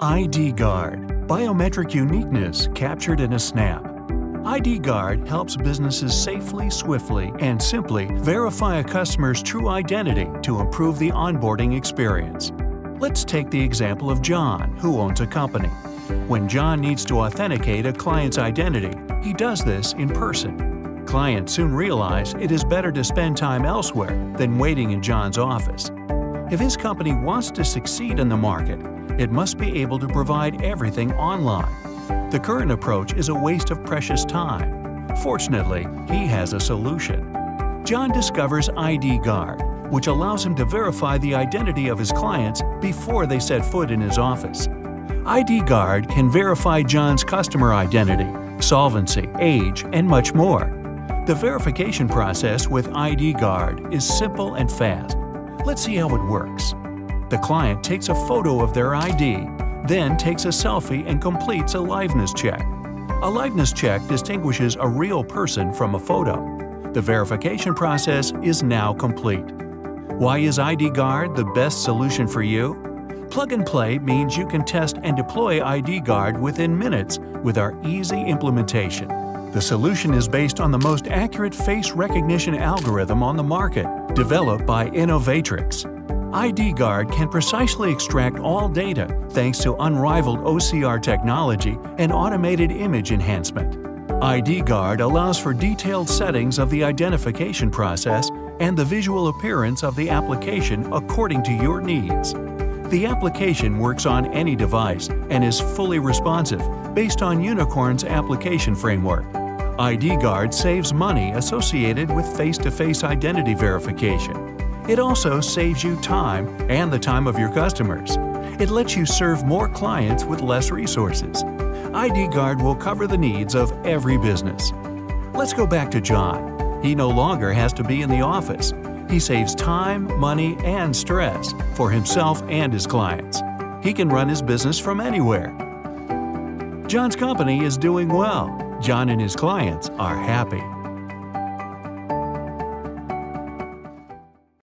ID Guard Biometric uniqueness captured in a snap. ID Guard helps businesses safely, swiftly, and simply verify a customer's true identity to improve the onboarding experience. Let's take the example of John, who owns a company. When John needs to authenticate a client's identity, he does this in person. Clients soon realize it is better to spend time elsewhere than waiting in John's office. If his company wants to succeed in the market, it must be able to provide everything online. The current approach is a waste of precious time. Fortunately, he has a solution. John discovers ID Guard, which allows him to verify the identity of his clients before they set foot in his office. ID Guard can verify John's customer identity, solvency, age, and much more. The verification process with ID Guard is simple and fast. Let's see how it works. The client takes a photo of their ID, then takes a selfie and completes a liveness check. A liveness check distinguishes a real person from a photo. The verification process is now complete. Why is ID Guard the best solution for you? Plug and play means you can test and deploy ID Guard within minutes with our easy implementation. The solution is based on the most accurate face recognition algorithm on the market, developed by Innovatrics. ID Guard can precisely extract all data thanks to unrivaled OCR technology and automated image enhancement. ID Guard allows for detailed settings of the identification process and the visual appearance of the application according to your needs. The application works on any device and is fully responsive based on Unicorn's application framework. ID Guard saves money associated with face-to-face -face identity verification it also saves you time and the time of your customers. It lets you serve more clients with less resources. ID Guard will cover the needs of every business. Let's go back to John. He no longer has to be in the office. He saves time, money, and stress for himself and his clients. He can run his business from anywhere. John's company is doing well. John and his clients are happy.